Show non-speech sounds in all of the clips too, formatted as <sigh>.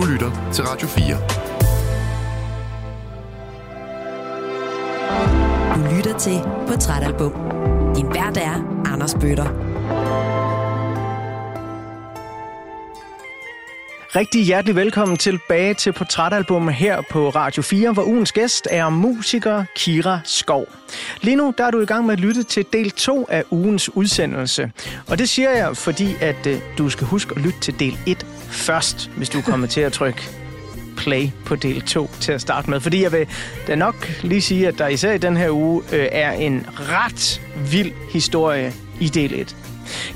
Du lytter til Radio 4. Du lytter til Portrætalbum. Din vært er Anders Bøtter. Rigtig hjertelig velkommen tilbage til Portrætalbum her på Radio 4, hvor ugens gæst er musiker Kira Skov. Lige nu der er du i gang med at lytte til del 2 af ugens udsendelse. Og det siger jeg, fordi at uh, du skal huske at lytte til del 1 først, hvis du kommer til at trykke play på del 2 til at starte med. Fordi jeg vil da nok lige sige, at der især i den her uge øh, er en ret vild historie i del 1.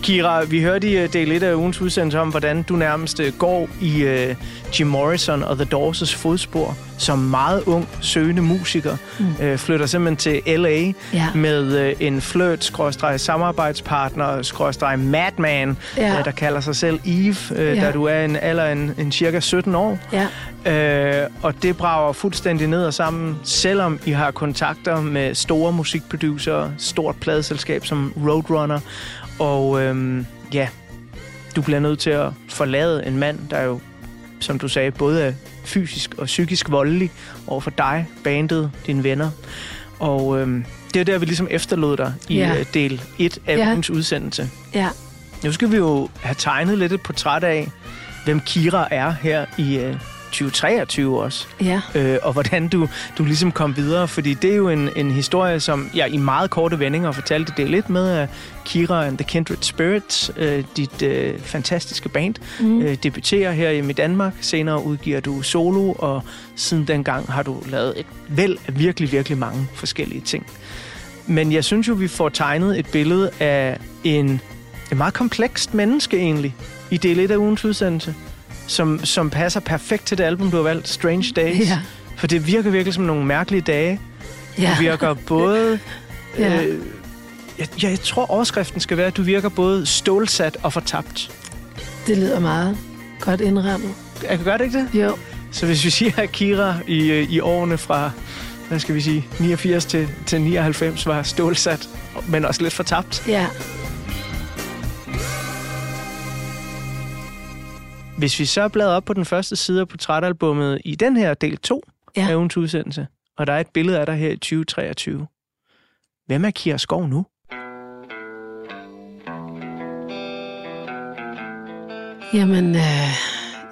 Kira, vi hørte i øh, del 1 af ugens udsendelse om, hvordan du nærmest øh, går i uh, Jim Morrison og The Doors' fodspor som meget ung, søgende musiker. Mm. Uh, flytter simpelthen til L.A. Ja. med uh, en flirt, skråstreg samarbejdspartner, skråstreg madman, ja. uh, der kalder sig selv Eve, uh, ja. da du er en alder en, en cirka 17 år. Ja. Uh, og det brager fuldstændig ned og sammen, selvom I har kontakter med store musikproducere, stort pladeselskab som Roadrunner, og øhm, ja, du bliver nødt til at forlade en mand, der jo, som du sagde, både er fysisk og psykisk voldelig over for dig, bandet, dine venner. Og øhm, det er der, vi ligesom efterlod dig i ja. Øh, del 1 af ja. ugens udsendelse. Ja. Nu skal vi jo have tegnet lidt et portræt af, hvem Kira er her i øh, 2023 også. Ja. Øh, og hvordan du, du ligesom kom videre, fordi det er jo en, en historie, som jeg i meget korte vendinger fortalte det lidt med af Kira and the Kindred Spirits, øh, dit øh, fantastiske band, mm. øh, debuterer her i Danmark. Senere udgiver du solo, og siden dengang har du lavet et væld af virkelig, virkelig mange forskellige ting. Men jeg synes jo, vi får tegnet et billede af en, en meget komplekst menneske egentlig, i del 1 af ugens udsendelse som, som passer perfekt til det album, du har valgt, Strange Days. Ja. For det virker virkelig som nogle mærkelige dage. Ja. Det virker <laughs> både... ja. øh, jeg, jeg tror, overskriften skal være, at du virker både stålsat og fortabt. Det lyder meget godt indrammet. Jeg kan gøre det ikke det? Jo. Så hvis vi siger, at Kira i, øh, i årene fra, hvad skal vi sige, 89 til, til 99 var stålsat, men også lidt fortabt. Ja. Hvis vi så bladrer op på den første side af portrætalbummet i den her del 2 ja. af ugens udsendelse, og der er et billede af dig her i 2023. Hvem er Kira Skov nu? Jamen, øh,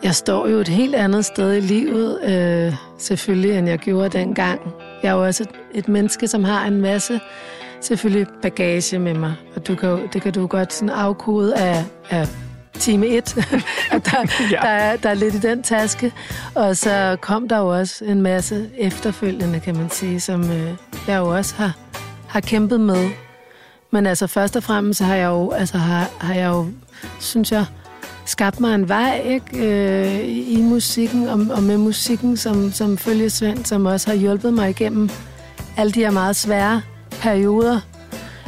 jeg står jo et helt andet sted i livet, øh, selvfølgelig, end jeg gjorde dengang. Jeg er jo også et, et menneske, som har en masse selvfølgelig bagage med mig, og du kan, det kan du godt sådan afkode af, af time 1, <laughs> at der, ja. der, er, der er lidt i den taske. Og så kom der jo også en masse efterfølgende, kan man sige, som øh, jeg jo også har, har kæmpet med. Men altså først og fremmest har jeg jo, altså, har, har jeg jo synes jeg, skabt mig en vej ikke, øh, i musikken og, og med musikken som, som følgesvend, som også har hjulpet mig igennem alle de her meget svære perioder.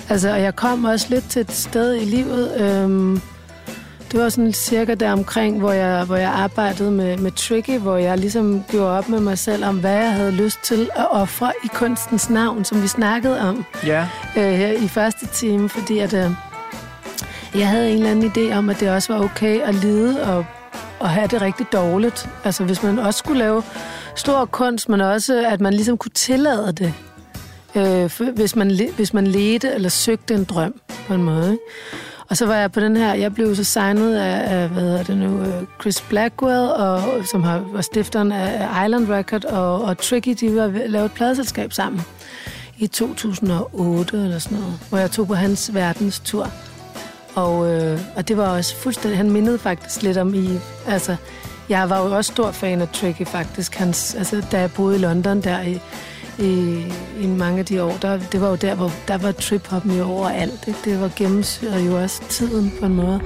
Altså, og jeg kom også lidt til et sted i livet, øh, det var sådan cirka der omkring, hvor jeg, hvor jeg arbejdede med, med Tricky, hvor jeg ligesom gjorde op med mig selv om, hvad jeg havde lyst til at ofre i kunstens navn, som vi snakkede om ja. øh, her i første time, fordi at, øh, jeg havde en eller anden idé om, at det også var okay at lide og, og have det rigtig dårligt. Altså hvis man også skulle lave stor kunst, men også at man ligesom kunne tillade det, øh, hvis, man, hvis man ledte eller søgte en drøm på en måde. Ikke? Og så var jeg på den her, jeg blev så signet af, af hvad hedder det nu, øh, Chris Blackwell, og, som har, var stifteren af Island Record, og, og Tricky, de var lavet et pladeselskab sammen i 2008 eller sådan noget, hvor jeg tog på hans verdenstur. Og, øh, og det var også fuldstændig, han mindede faktisk lidt om i, altså, jeg var jo også stor fan af Tricky faktisk, hans, altså, da jeg boede i London der i i, i mange af de år, der, det var jo der, hvor der var trip-hop jo overalt. Ikke? Det var gennemsyret jo også tiden på en måde.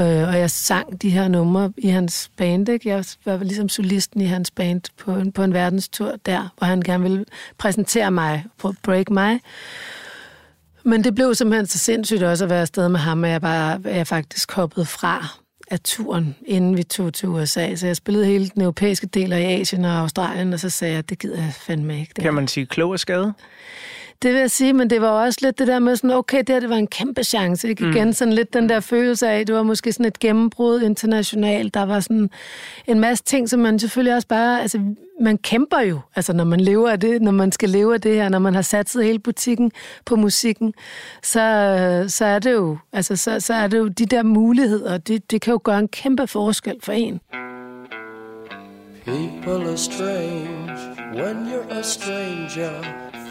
Øh, og jeg sang de her numre i hans band. Ikke? Jeg var ligesom solisten i hans band på en, på en verdenstur der, hvor han gerne ville præsentere mig, break mig. Men det blev simpelthen så sindssygt også at være afsted med ham, at jeg, bare, at jeg faktisk hoppede fra af turen, inden vi tog til USA. Så jeg spillede hele den europæiske del af Asien og Australien, og så sagde jeg, at det gider jeg fandme ikke. Det kan man sige klog og skade? Det vil jeg sige, men det var også lidt det der med sådan, okay, det her det var en kæmpe chance. Ikke? Igen sådan lidt den der følelse af, det var måske sådan et gennembrud internationalt. Der var sådan en masse ting, som man selvfølgelig også bare, altså man kæmper jo, altså når man lever af det, når man skal leve af det her, når man har satset hele butikken på musikken, så, så er det jo, altså så, så er det jo de der muligheder, det, det kan jo gøre en kæmpe forskel for en. People are strange when you're a stranger.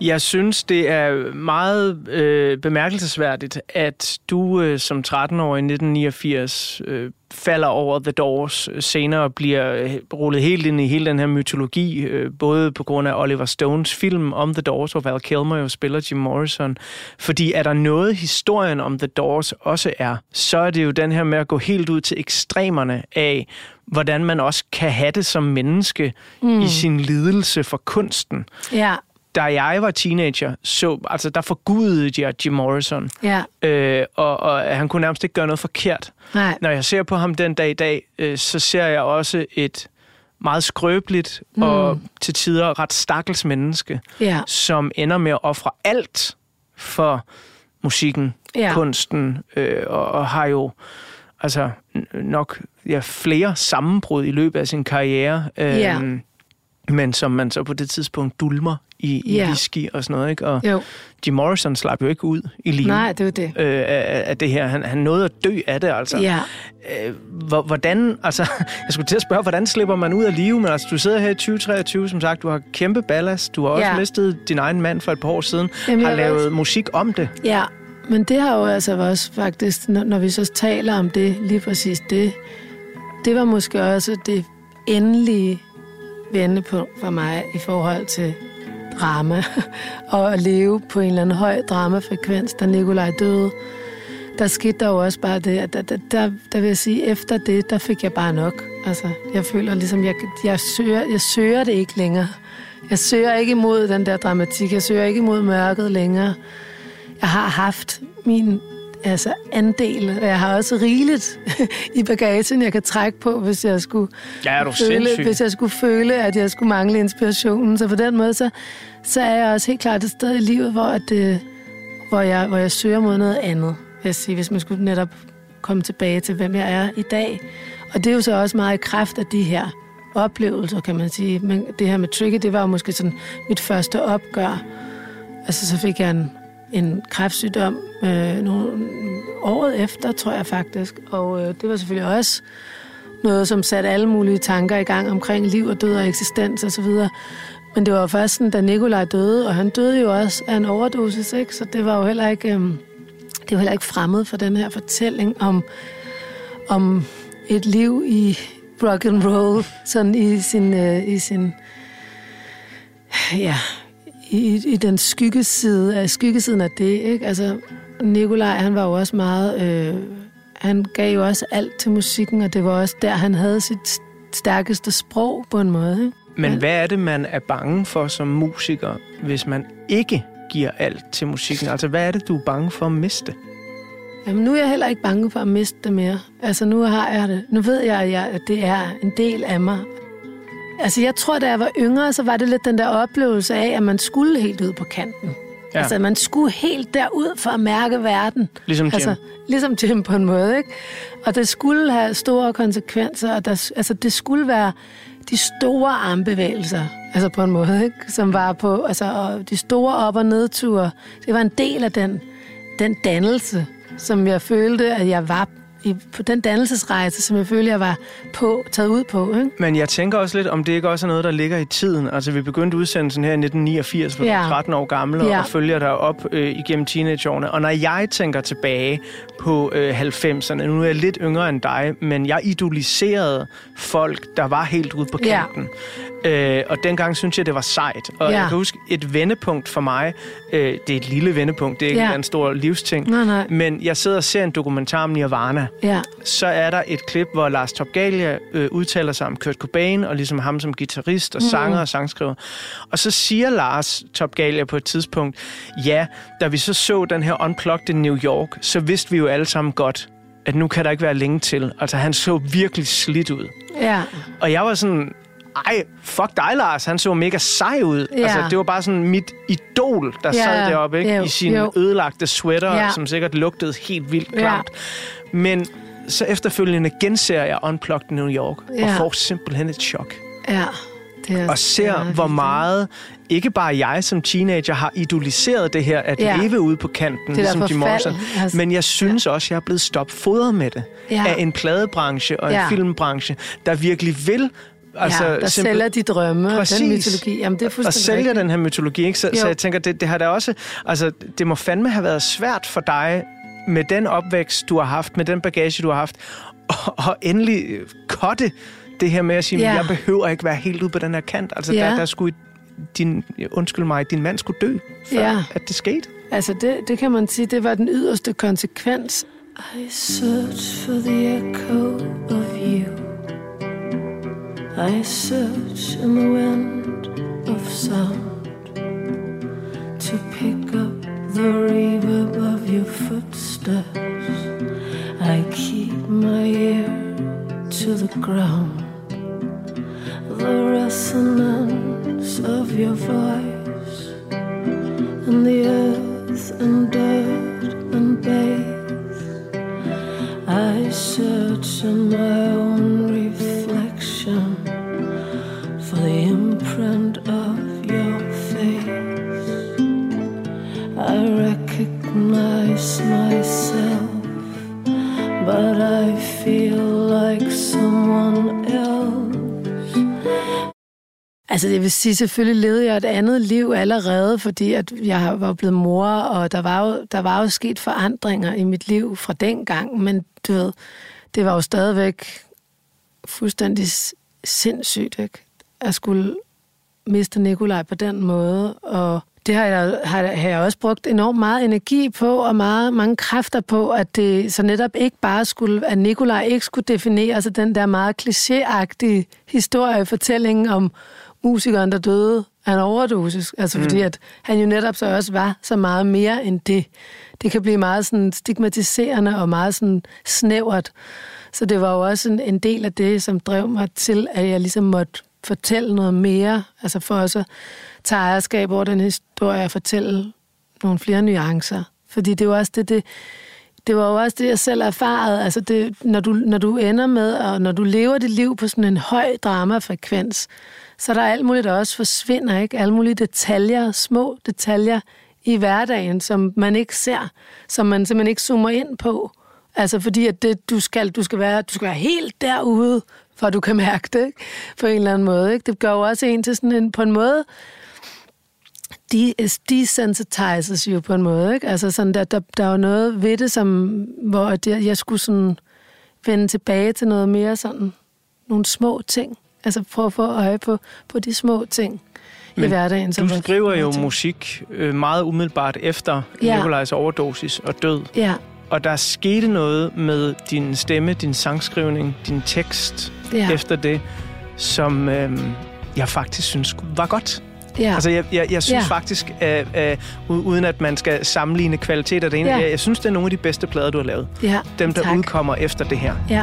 Jeg synes, det er meget øh, bemærkelsesværdigt, at du øh, som 13-årig i 1989 øh, falder over The Doors, øh, senere bliver øh, rullet helt ind i hele den her mytologi, øh, både på grund af Oliver Stones film om The Doors, hvor Val Kilmer jo spiller Jim Morrison. Fordi er der noget, historien om The Doors også er, så er det jo den her med at gå helt ud til ekstremerne af, hvordan man også kan have det som menneske mm. i sin lidelse for kunsten Ja, da jeg var teenager, så, altså der forgudede jeg Jim Morrison. ja, Øh, og, og han kunne nærmest ikke gøre noget forkert. nej. Når jeg ser på ham den dag i dag, øh, så ser jeg også et meget skrøbeligt mm. og til tider ret stakkels menneske, Ja, som ender med at ofre alt for musikken, Ja. kunsten, øh, og, og har jo altså nok ja, flere sammenbrud i løbet af sin karriere. Øh, Ja. Men som man så på det tidspunkt dulmer i, i Ja. whisky og sådan noget. Ikke? Og jo. Jim Morrison slap jo ikke ud i livet Nej, det jo det. øh, af, af det her. Han, han nåede at dø af det, altså. Ja. Øh, hvor- hvordan, altså, <laughs> jeg skulle til at spørge, hvordan slipper man ud af live? Men altså, du sidder her i 2023, som sagt, du har kæmpe ballast. Du har også Ja. mistet din egen mand for et par år siden. Jamen, har lavet ved- musik om det. Ja, men det har jo altså også faktisk, når, når vi så taler om det, lige præcis det, det var måske også det endelige vendepunkt for mig i forhold til drama, <laughs> og at leve på en eller anden høj dramafrekvens, da Nikolaj døde. Der skete der jo også bare det, at der, der, der, der vil jeg sige, efter det, der fik jeg bare nok. Altså, jeg føler ligesom, jeg, jeg, søger, jeg søger det ikke længere. Jeg søger ikke imod den der dramatik, jeg søger ikke imod mørket længere jeg har haft min altså, andel, jeg har også rigeligt <laughs> i bagagen, jeg kan trække på, hvis jeg skulle, Ja, er du føle, sindssyg? hvis jeg skulle føle, at jeg skulle mangle inspirationen. Så på den måde, så, så er jeg også helt klart et sted i livet, hvor, at, øh, hvor, jeg, hvor jeg søger mod noget andet, vil jeg sige, hvis man skulle netop komme tilbage til, hvem jeg er i dag. Og det er jo så også meget i kraft af de her oplevelser, kan man sige. Men det her med Tricky, det var jo måske sådan mit første opgør. Altså, så fik jeg en, en kræftsygdom øh, nogle, året efter, tror jeg faktisk. Og øh, det var selvfølgelig også noget, som satte alle mulige tanker i gang omkring liv og død og eksistens osv. Men det var først sådan, da Nikolaj døde, og han døde jo også af en overdosis, ikke? så det var jo heller ikke, øh, det var heller ikke fremmed for den her fortælling om, om et liv i rock and roll, sådan i sin, øh, i sin ja, i, i den skyggeside af skyggesiden af det, ikke? Altså, Nikolaj, han var jo også meget... Øh, han gav jo også alt til musikken, og det var også der, han havde sit stærkeste sprog på en måde, ikke? Men hvad er det, man er bange for som musiker, hvis man ikke giver alt til musikken? Altså, hvad er det, du er bange for at miste? Jamen, nu er jeg heller ikke bange for at miste det mere. Altså, nu har jeg det. Nu ved jeg, at, jeg, at det er en del af mig. Altså, jeg tror, da jeg var yngre, så var det lidt den der oplevelse af, at man skulle helt ud på kanten. Ja. Altså, man skulle helt derud for at mærke verden. Ligesom Jim. Altså, ligesom Jim på en måde, ikke? Og det skulle have store konsekvenser, og der, altså, det skulle være de store armbevægelser, altså på en måde, ikke? Som var på, altså, og de store op- og nedture. Det var en del af den, den dannelse, som jeg følte, at jeg var i, på den dannelsesrejse, som jeg følte, jeg var på, taget ud på. Ikke? Men jeg tænker også lidt, om det ikke også er noget, der ligger i tiden. Altså, vi begyndte udsendelsen her i 1989, hvor ja. du er 13 år gammel, ja. og følger dig op øh, igennem teenageårene. Og når jeg tænker tilbage på øh, 90'erne, nu er jeg lidt yngre end dig, men jeg idoliserede folk, der var helt ude på kanten. Ja. Øh, og dengang synes jeg, det var sejt. Og ja. jeg kan huske, et vendepunkt for mig, øh, det er et lille vendepunkt, det er ikke ja. en stor livsting, nej, nej. men jeg sidder og ser en dokumentar om Nirvana. Ja. Så er der et klip, hvor Lars Topgalia øh, udtaler sig om Kurt Cobain, og ligesom ham som guitarist og sanger mm. og sangskriver. Og så siger Lars Topgalia på et tidspunkt, ja, da vi så så den her Unplugged i New York, så vidste vi jo alle sammen godt, at nu kan der ikke være længe til. Altså, han så virkelig slidt ud. Ja. Og jeg var sådan, ej, fuck dig, Lars. Han så mega sej ud. Ja. Altså, det var bare sådan mit idol, der Ja. sad deroppe ikke? Jo, i sin jo. ødelagte sweater, Ja. som sikkert lugtede helt vildt Ja. klamt. Men så efterfølgende genser jeg Unplugged New York, og Ja. får simpelthen et chok. Ja. Det er, Og ser, det er hvor meget, ikke bare jeg som teenager, har idoliseret det her, at Ja. leve ude på kanten, der ligesom Jim forfald, Morrison. altså. Men jeg synes også, jeg er blevet stopfodret med det. Ja. Af en pladebranche og en Ja. filmbranche, der virkelig vil Altså, ja, der simpel- sælger de drømme, og Præcis. den mytologi. Jamen, det er og fuldstændig sælger rigtigt. den her mytologi. Ikke? Så, Jo. så jeg tænker, det, det har da også... Altså, det må fandme have været svært for dig, med den opvækst, du har haft, med den bagage, du har haft, <laughs> og, og endelig kotte det her med at sige, ja. jeg behøver ikke være helt ude på den her kant. Altså, Ja. der, der skulle din, undskyld mig, din mand skulle dø, før Ja. at det skete. Altså, det, det kan man sige, det var den yderste konsekvens. I search for the echo of you. I search in the wind of sound to pick up the reverb of your footsteps. I keep my ear to the ground, the resonance of your voice and the earth and dirt and bathe. I search in my Altså det vil sige, selvfølgelig levede jeg et andet liv allerede, fordi at jeg var blevet mor, og der var, jo, der var jo sket forandringer i mit liv fra dengang, men du ved, det var jo stadigvæk fuldstændig sindssygt, ikke? At skulle miste Nikolaj på den måde, og det har jeg, har, har jeg også brugt enormt meget energi på, og meget, mange kræfter på, at det så netop ikke bare skulle, at Nikolaj ikke skulle definere altså den der meget klichéagtige historiefortælling om musikeren, der døde af en overdosis. Altså mm. fordi, at han jo netop så også var så meget mere end det. Det kan blive meget sådan stigmatiserende og meget sådan snævert. Så det var jo også en, en del af det, som drev mig til, at jeg ligesom måtte fortælle noget mere. Altså for også at tage ejerskab over den historie og fortælle nogle flere nuancer. Fordi det var også det, det, det var jo også det, jeg selv erfarede. Altså det, når, du, når du ender med, og når du lever dit liv på sådan en høj dramafrekvens, så er der alt muligt, der også forsvinder, ikke? Alle mulige detaljer, små detaljer i hverdagen, som man ikke ser, som man simpelthen ikke zoomer ind på. Altså fordi, at det, du, skal, du, skal være, du skal være helt derude, for at du kan mærke det, ikke? på en eller anden måde. Ikke? Det gør jo også en til sådan en, på en måde, de desensitizes jo på en måde, ikke? Altså sådan, der, der, der er jo noget ved det, som, hvor at jeg, jeg skulle sådan vende tilbage til noget mere sådan, nogle små ting. Altså prøve at få øje på, på de små ting i Men hverdagen. som Du skriver jo ting. musik øh, meget umiddelbart efter Ja. Nikolajs overdosis og død. Ja, Og der skete noget med din stemme, din sangskrivning, din tekst ja, efter det, som øh, jeg faktisk synes var godt. Ja. Altså, jeg, jeg, jeg synes Ja. faktisk, øh, øh, uden at man skal sammenligne kvalitet af det ene, Ja. jeg, jeg synes, det er nogle af de bedste plader, du har lavet. Ja, Dem, der tak. udkommer efter det her. Ja.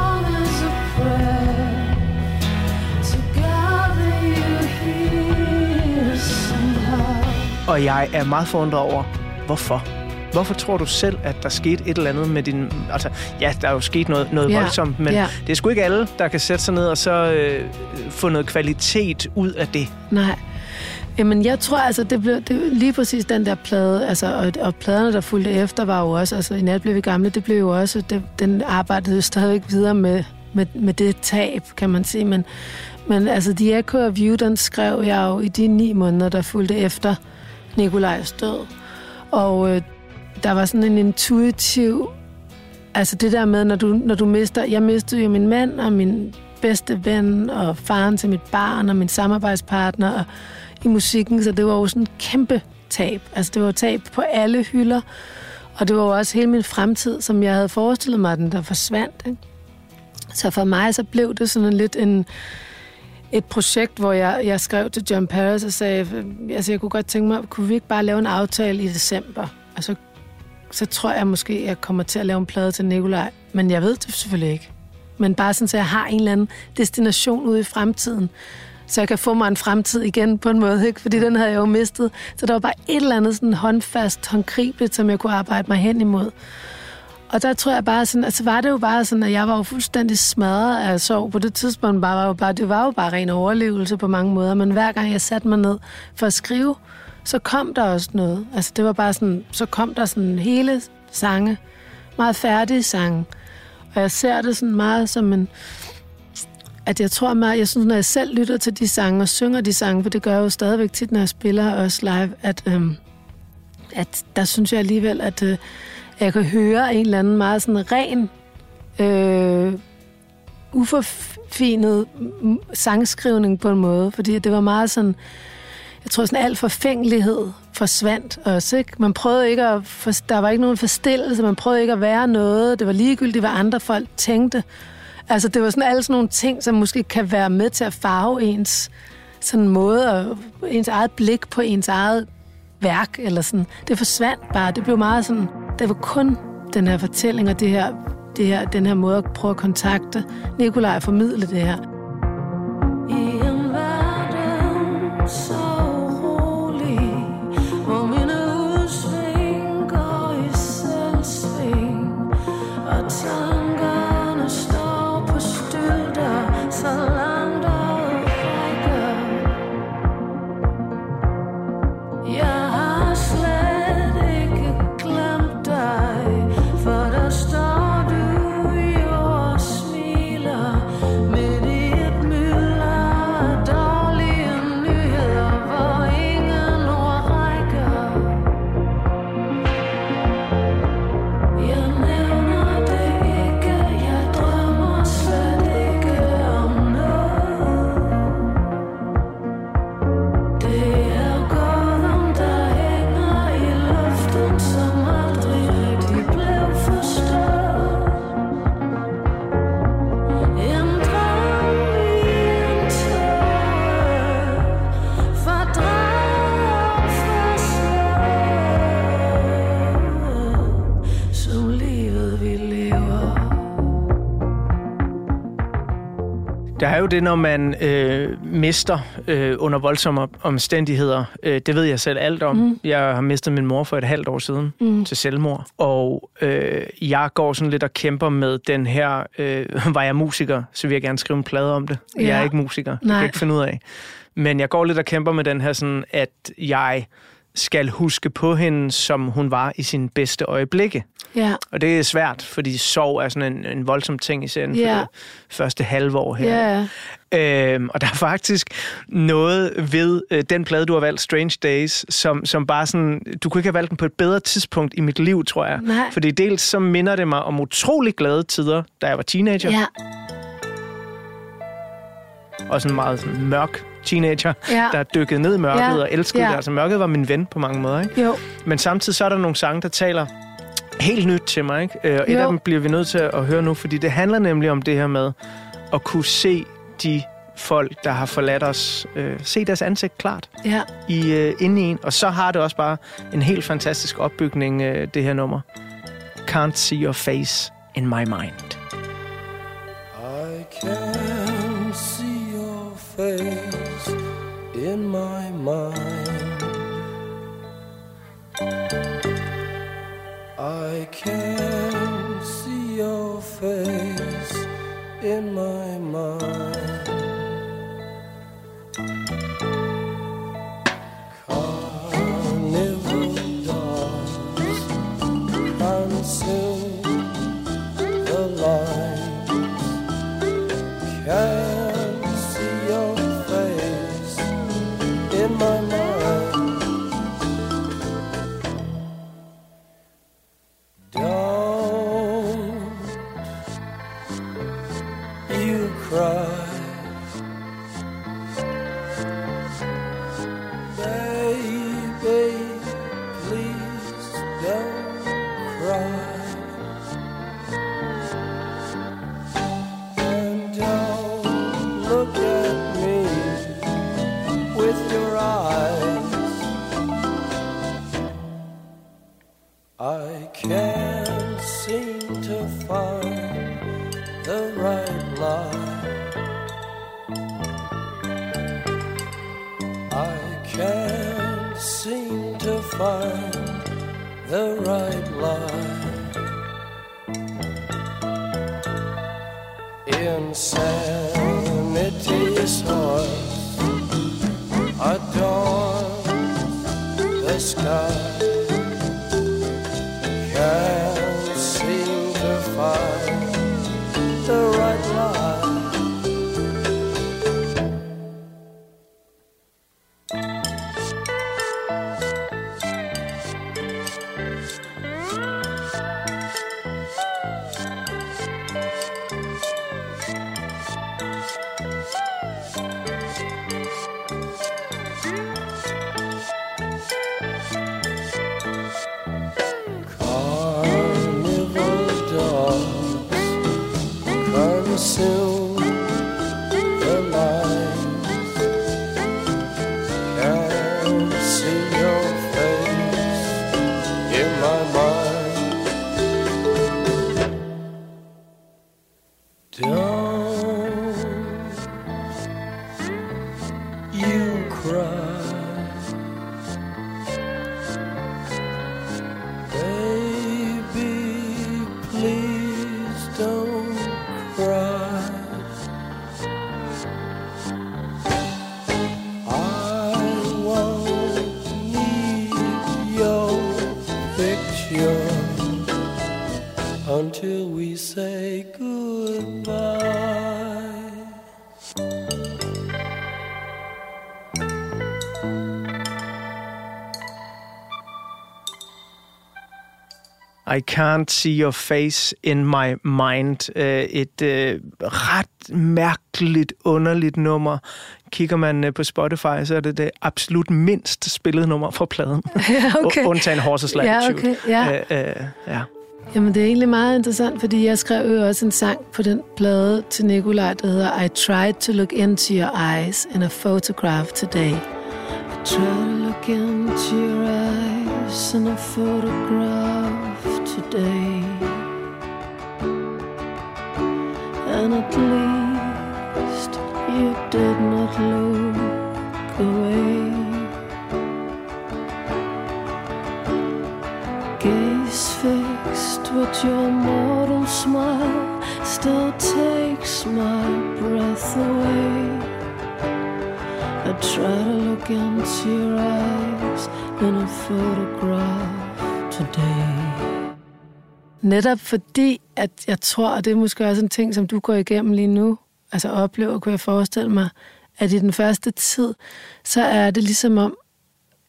Og jeg er meget forundret over, hvorfor. Hvorfor tror du selv, at der skete et eller andet med din... Altså, ja, der er jo sket noget, noget Ja, voldsomt, men ja. det er sgu ikke alle, der kan sætte sig ned og så øh, få noget kvalitet ud af det. Nej. Jamen, jeg tror altså, det blev det, lige præcis den der plade, altså, og, og pladerne, der fulgte efter, var jo også, altså, i nat blev vi gamle, det blev jo også, det, den arbejdede stadigvæk videre med, med, med det tab, kan man sige, men, men altså, The Echo of You, den skrev jeg jo i de ni måneder, der fulgte efter Nikolajs død. Og øh, der var sådan en intuitiv, altså det der med, når du, når du mister, jeg mistede jo min mand og min bedste ven og faren til mit barn og min samarbejdspartner og, i musikken, så det var jo sådan et kæmpe tab. Altså det var tab på alle hylder, og det var jo også hele min fremtid, som jeg havde forestillet mig, den der forsvandt. Ikke? Så for mig så blev det sådan lidt en, et projekt, hvor jeg, jeg skrev til John Paris og sagde, øh, altså jeg kunne godt tænke mig, kunne vi ikke bare lave en aftale i december? Og så, så tror jeg måske, jeg kommer til at lave en plade til Nikolaj. Men jeg ved det selvfølgelig ikke. Men bare sådan, så jeg har en eller anden destination ude i fremtiden. Så jeg kan få mig en fremtid igen på en måde, ikke? Fordi den havde jeg jo mistet. Så der var bare et eller andet sådan håndfast, håndgribeligt, som jeg kunne arbejde mig hen imod. Og der tror jeg bare sådan, altså var det jo bare sådan, at jeg var jo fuldstændig smadret af sorg på det tidspunkt. Bare, var jo bare, det var jo bare ren overlevelse på mange måder. Men hver gang jeg satte mig ned for at skrive, så kom der også noget. Altså det var bare sådan, så kom der sådan hele sange, meget færdige sange. Og jeg ser det sådan meget som en, at jeg tror meget, jeg synes, når jeg selv lytter til de sange og synger de sange, for det gør jeg jo stadigvæk tit, når jeg spiller også live, at, øhm, at der synes jeg alligevel, at øh, jeg kan høre en eller anden meget sådan ren, øh, uforfinet sangskrivning på en måde, fordi det var meget sådan, jeg tror sådan al forfængelighed forsvandt også, ikke? Man prøvede ikke at, for, der var ikke nogen forstillelse, man prøvede ikke at være noget, det var ligegyldigt, hvad andre folk tænkte. Altså det var sådan alle sådan nogle ting, som måske kan være med til at farve ens sådan måde, og ens eget blik på ens eget værk, eller sådan. Det forsvandt bare, det blev meget sådan, det var kun den her fortælling, og det her, det her, den her måde at prøve at kontakte Nikolaj og formidle det her. Jo det, når man øh, mister øh, under voldsomme omstændigheder. Øh, det ved jeg selv alt om. Mm. Jeg har mistet min mor for et halvt år siden mm. til selvmord. Og øh, jeg går sådan lidt og kæmper med den her... Øh, <laughs> var jeg musiker, så vil jeg gerne skrive en plade om det. Ja. Jeg er ikke musiker. Det kan Nej. jeg ikke finde ud af. Men jeg går lidt og kæmper med den her sådan, at jeg skal huske på hende, som hun var i sine bedste øjeblikke. Ja, Og det er svært, fordi sorg er sådan en, en voldsom ting i serien for Ja. det første halve år her. ja, Øhm, og der er faktisk noget ved øh, den plade, du har valgt, Strange Days, som, som bare sådan... Du kunne ikke have valgt den på et bedre tidspunkt i mit liv, tror jeg. Nej. Fordi dels så minder det mig om utrolig glade tider, da jeg var teenager. ja, Og sådan meget sådan mørk teenager, Ja. der dykkede ned i mørket Ja. og elskede Ja. det. Altså mørket var min ven på mange måder, ikke? jo, Men samtidig så er der nogle sange, der taler helt nyt til mig, ikke? Øh, Og et Jo. af dem bliver vi nødt til at høre nu, fordi det handler nemlig om det her med at kunne se de folk, der har forladt os, øh, se deres ansigt klart ja. i, øh, inde i en. Og så har det også bare en helt fantastisk opbygning, øh, det her nummer. Can't see your face in my mind. I can see your face in my mind. I can see your face in my mind. Can't see your face in my mind. Øh, Et øh, ret mærkeligt, underligt nummer. Kigger man øh, på Spotify, så er det det absolut mindst spillede nummer fra pladen. <laughs> Ja, okay. Undtagen Horses Ja, Latitude. okay, ja. Øh, øh, ja. Jamen, det er egentlig meget interessant, fordi jeg skrev jo også en sang på den plade til Nikolaj, der hedder I tried to look into your eyes in a photograph today. I tried to look into your eyes in a photograph today. And at least you did not look away. Gaze fixed with your mortal smile still takes my breath away. I try to look into your eyes in a photograph today. Netop fordi, at jeg tror, og det er måske også en ting, som du går igennem lige nu, altså oplever, kunne jeg forestille mig, at i den første tid, så er det ligesom om,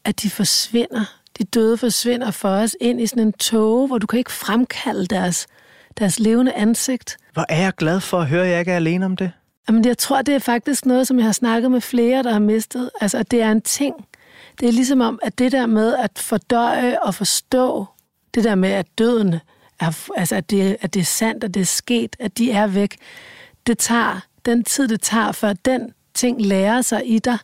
at de forsvinder. De døde forsvinder for os ind i sådan en tåge, hvor du kan ikke fremkalde deres, deres levende ansigt. Hvor er jeg glad for at høre, at jeg ikke er alene om det. Jamen, jeg tror, det er faktisk noget, som jeg har snakket med flere, der har mistet. Altså, at det er en ting. Det er ligesom om, at det der med at fordøje og forstå, det der med, at døden er, altså, at det, at det er sandt, at det er sket, at de er væk, det tager den tid, det tager, før den ting lærer sig i dig,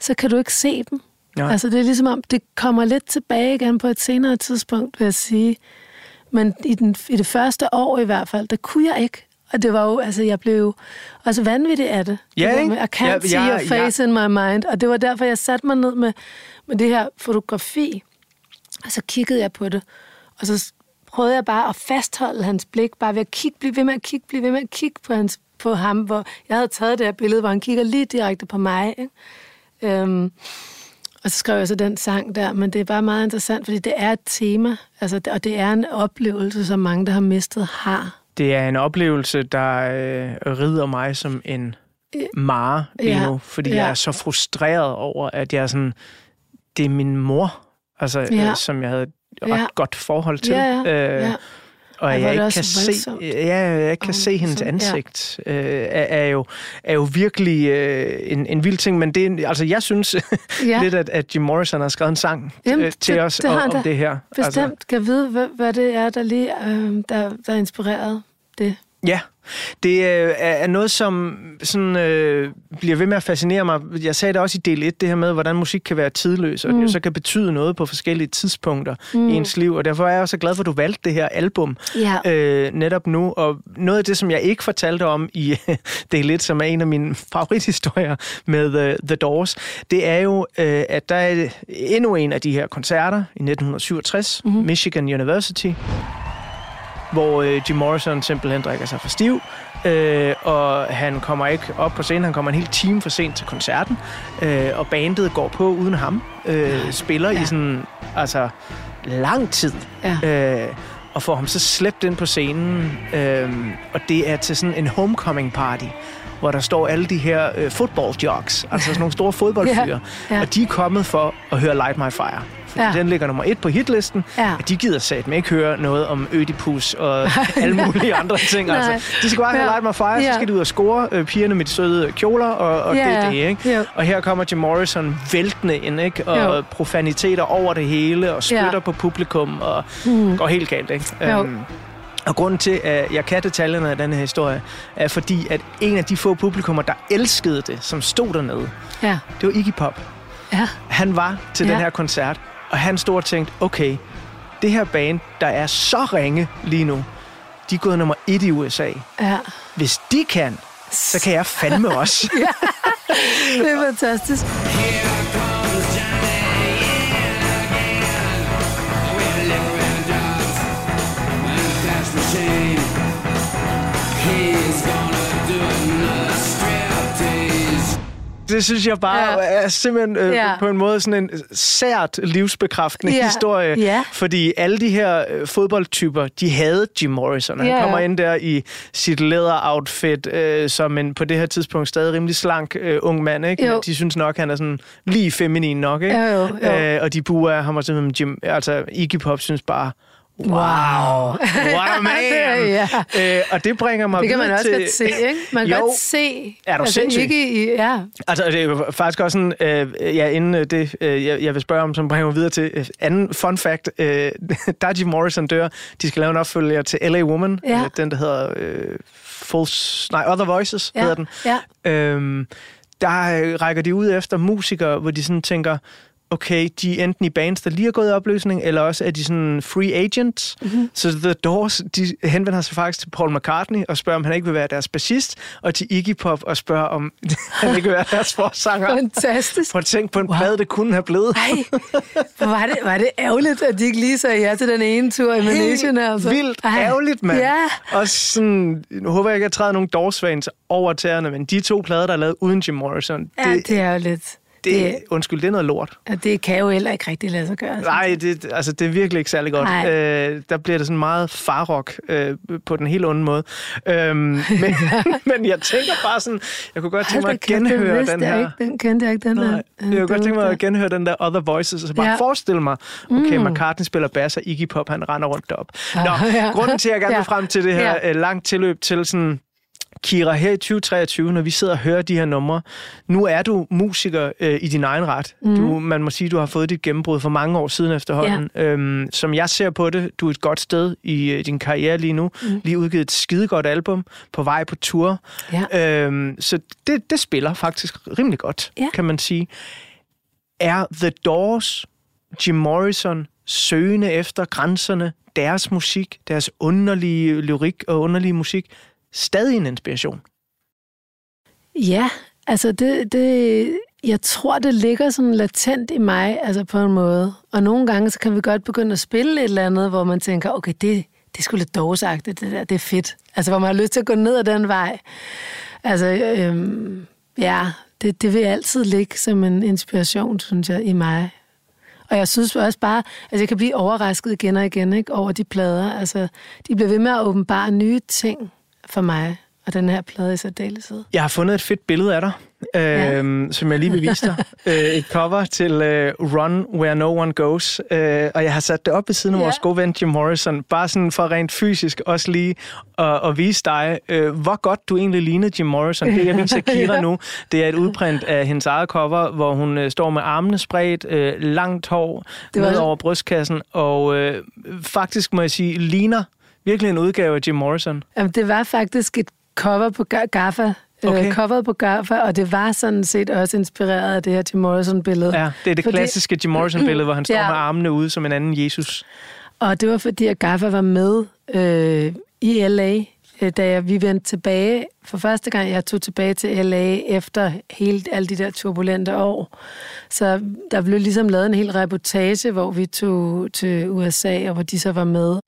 så kan du ikke se dem. Nej. Altså, det er ligesom om, det kommer lidt tilbage igen på et senere tidspunkt, vil jeg sige. Men i, den, i det første år i hvert fald, der kunne jeg ikke. Og det var jo, altså jeg blev jo også vanvittig af det. Ja, der ikke? I can't Ja, see ja, your face in my mind. Og det var derfor, jeg satte mig ned med, med det her fotografi. Og så kiggede jeg på det. Og så prøvede jeg bare at fastholde hans blik, bare ved at kigge, blive ved med at kigge, blive ved med at kigge på, hans, på ham, hvor jeg havde taget det her billede, hvor han kigger lige direkte på mig. Ikke? Øhm, og så skrev jeg så den sang der, men det er bare meget interessant, fordi det er et tema, altså, og det er en oplevelse, som mange, der har mistet, har. Det er en oplevelse, der øh, rider mig som en mare lige Ja, nu, fordi ja. jeg er så frustreret over, at jeg er sådan, det er min mor, altså, Ja. øh, som jeg havde ret Ja. godt forhold til. Ja, ja, øh, ja. Og jeg det ikke kan se, ja, jeg kan Og se hendes sådan, ja. ansigt, øh, er, er, jo, er jo virkelig øh, en, en vild ting. Men det, altså, jeg synes <laughs> Ja. lidt, at, at Jim Morrison har skrevet en sang Jamen, øh, til det- os det om, om det her. Bestemt altså. kan vide, hvad, hvad det er, der lige øh, der, der inspireret det. Ja, det øh, er noget, som sådan, øh, bliver ved med at fascinere mig. Jeg sagde det også i del 1, det her med, hvordan musik kan være tidløs, og mm. det jo så kan betyde noget på forskellige tidspunkter mm. i ens liv. Og derfor er jeg også glad for, at du valgte det her album Ja. øh, netop nu. Og noget af det, som jeg ikke fortalte om i <laughs> del 1, som er en af mine <laughs> favorithistorier med uh, The Doors, det er jo, øh, at der er endnu en af de her koncerter i 1967, mm-hmm. Michigan University, hvor øh, Jim Morrison simpelthen drikker sig for stiv, øh, og han kommer ikke op på scenen, han kommer en hel time for sent til koncerten, øh, og bandet går på uden ham, øh, spiller ja. i sådan, altså, lang tid, Ja. øh, og får ham så slæbt ind på scenen, øh, og det er til sådan en homecoming party, hvor der står alle de her øh, football jocks, altså sådan nogle store <laughs> fodboldfyre, Ja, ja. og de er kommet for at høre Light My Fire. Fordi Ja. den ligger nummer et på hitlisten. Ja. Og de gider satme ikke høre noget om Ødipus og <laughs> alle mulige andre ting. Nej. Altså, de skal bare have Ja. Light My Fire, så Ja. skal de ud og score øh, pigerne med de søde kjoler, og, og Ja, det er det, ikke? Og her kommer Jim Morrison væltende ind, ikke? Og Jo. profaniteter over det hele, og spytter Ja. på publikum, og mm. går helt galt, ikke? Jo. Øhm, og grunden til, at jeg kan detaljerne af denne her historie, er fordi, at en af de få publikummer, der elskede det, som stod dernede, Ja. det var Iggy Pop. Ja. Han var til Ja. den her koncert, og han stod og tænkte, okay, det her band, der er så ringe lige nu, de er gået nummer et i USA. ja. Hvis de kan, så kan jeg fandme også. <laughs> Det er fantastisk. Det synes jeg bare Ja. er simpelthen øh, Ja. på en måde sådan en sært livsbekræftende Ja. historie. Ja. Fordi alle de her øh, fodboldtyper, de havde Jim Morrison. Han Ja, kommer ind der i sit læder-outfit, øh, som en på det her tidspunkt stadig rimelig slank øh, ung mand. Ikke? Jo. De synes nok, han er sådan lige feminin nok. Ikke? Jo, jo, jo. Øh, og de buer ham og simpelthen Jim, altså Iggy Pop synes bare, Wow, what a <laughs> man! Det ja. øh, og det bringer mig Det kan man også til... godt se, ikke? Man kan Jo. godt se. Er du altså, sindssyg? ikke i, ja. Altså, det er jo faktisk også sådan, øh, ja, inden øh, det, øh, jeg, jeg vil spørge om, som bringer mig videre til øh, anden fun fact. Øh, <laughs> da Jim Morrison dør, de skal lave en opfølger til L.A. Woman, Ja. øh, den der hedder øh, False, nej, Other Voices Ja. hedder den. Ja. Øhm, der øh, rækker de ud efter musikere, hvor de sådan tænker, okay, de er enten i bands, der lige er gået i opløsning, eller også er de sådan free agents. Mm-hmm. Så The Doors, de henvender sig faktisk til Paul McCartney og spørger, om han ikke vil være deres bassist, og til Iggy Pop og spørger, om <laughs> han ikke vil være deres forsanger. Fantastisk. Prøv at tænke på en wow. plade, det kunne have blevet. Ej, hvor var det, var det ærgerligt, at de ikke lige sagde ja til den ene tur i Malaysia. Altså. Vildt Ej. ærgerligt, mand. Ja. Og sådan, nu håber jeg ikke, at jeg træder nogle Doors-fans over tæerne, men de to plader, der er lavet uden Jim Morrison, Ja, det, det er jo lidt... det, undskyld, det er noget lort. Og det kan jo heller ikke rigtig lade sig gøre. Nej, det, altså, det er virkelig ikke særlig godt. Nej. Øh, der bliver det sådan meget farrock øh, på den helt onde måde. Øhm, <laughs> men, men jeg tænker bare sådan, jeg kunne godt tænke mig at genhøre vidste den her. Ikke. Den kendte jeg ikke, den Nej, der. jeg kunne godt tænke mig at genhøre den der Other Voices, og så bare ja. Forestille mig, okay, Mm. McCartney spiller bass, og Iggy Pop, han render rundt derop. Nå, <laughs> Ja. grunden til, at jeg gerne vil frem til det her Ja. øh, langt tilløb til sådan, Kira, her i 2023, når vi sidder og hører de her numre, nu er du musiker øh, i din egen ret. Mm. Du, man må sige, du har fået dit gennembrud for mange år siden efterhånden. Ja. Øhm, som jeg ser på det, du er et godt sted i øh, din karriere lige nu. Mm. Lige udgivet et skidegodt album, på vej på tour. Ja. Øhm, så det, det spiller faktisk rimelig godt, Ja. kan man sige. Er The Doors, Jim Morrison, søgende efter grænserne, deres musik, deres underlige lyrik og underlige musik, stadig en inspiration? Ja, altså det, det, jeg tror, det ligger sådan latent i mig, altså på en måde. Og nogle gange, så kan vi godt begynde at spille et eller andet, hvor man tænker, okay, det, det er sgu lidt dårsagtigt, det der, det er fedt. Altså, hvor man har lyst til at gå ned ad den vej. Altså, øhm, ja, det, det vil altid ligge som en inspiration, synes jeg, i mig. Og jeg synes også bare, at jeg kan blive overrasket igen og igen ikke, over de plader. Altså, de bliver ved med at åbenbare nye ting for mig, og den her plade i særdeleshed. Jeg har fundet et fedt billede af dig, øh, ja. som jeg lige vil vise dig. <laughs> øh, et cover til øh, Run Where No One Goes. Øh, og jeg har sat det op ved siden af Ja. vores gode ven Jim Morrison, bare sådan for rent fysisk også lige at, at vise dig, øh, hvor godt du egentlig ligner Jim Morrison. Det jeg viser <laughs> Kira nu, det er et udprint af hendes eget cover, hvor hun øh, står med armene spredt, øh, langt hår, ned over brystkassen, og øh, faktisk må jeg sige, ligner virkelig en udgave af Jim Morrison. Jamen, det var faktisk et cover på Ga- Gaffa. Okay. Øh, coveret på Gaffa, og det var sådan set også inspireret af det her Jim Morrison-billede. Ja, det er det Fordi- klassiske Jim Morrison-billede, hvor han står Ja. med armene ude som en anden Jesus. Og det var fordi, at Gaffa var med øh, i L.A., øh, da jeg, vi vendte tilbage. For første gang, jeg tog tilbage til L.A. efter hele, alle de der turbulente år. Så der blev ligesom lavet en hel reportage, hvor vi tog til USA, og hvor de så var med.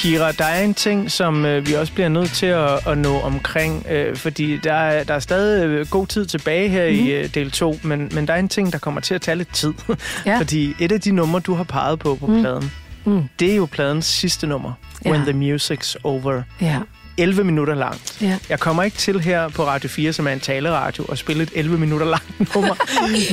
Kira, der er en ting, som øh, vi også bliver nødt til at, at nå omkring, øh, fordi der er, der er stadig øh, god tid tilbage her mm. i øh, del 2, men, men der er en ting, der kommer til at tage lidt tid. <laughs> Ja. fordi et af de numre, du har peget på på mm. pladen, Mm. det er jo pladens sidste nummer, Ja. When the Music's Over. Ja, 11 minutter langt. ja. Jeg kommer ikke til her på Radio 4, som er en taleradio, og spille et 11 minutter langt <laughs> nummer.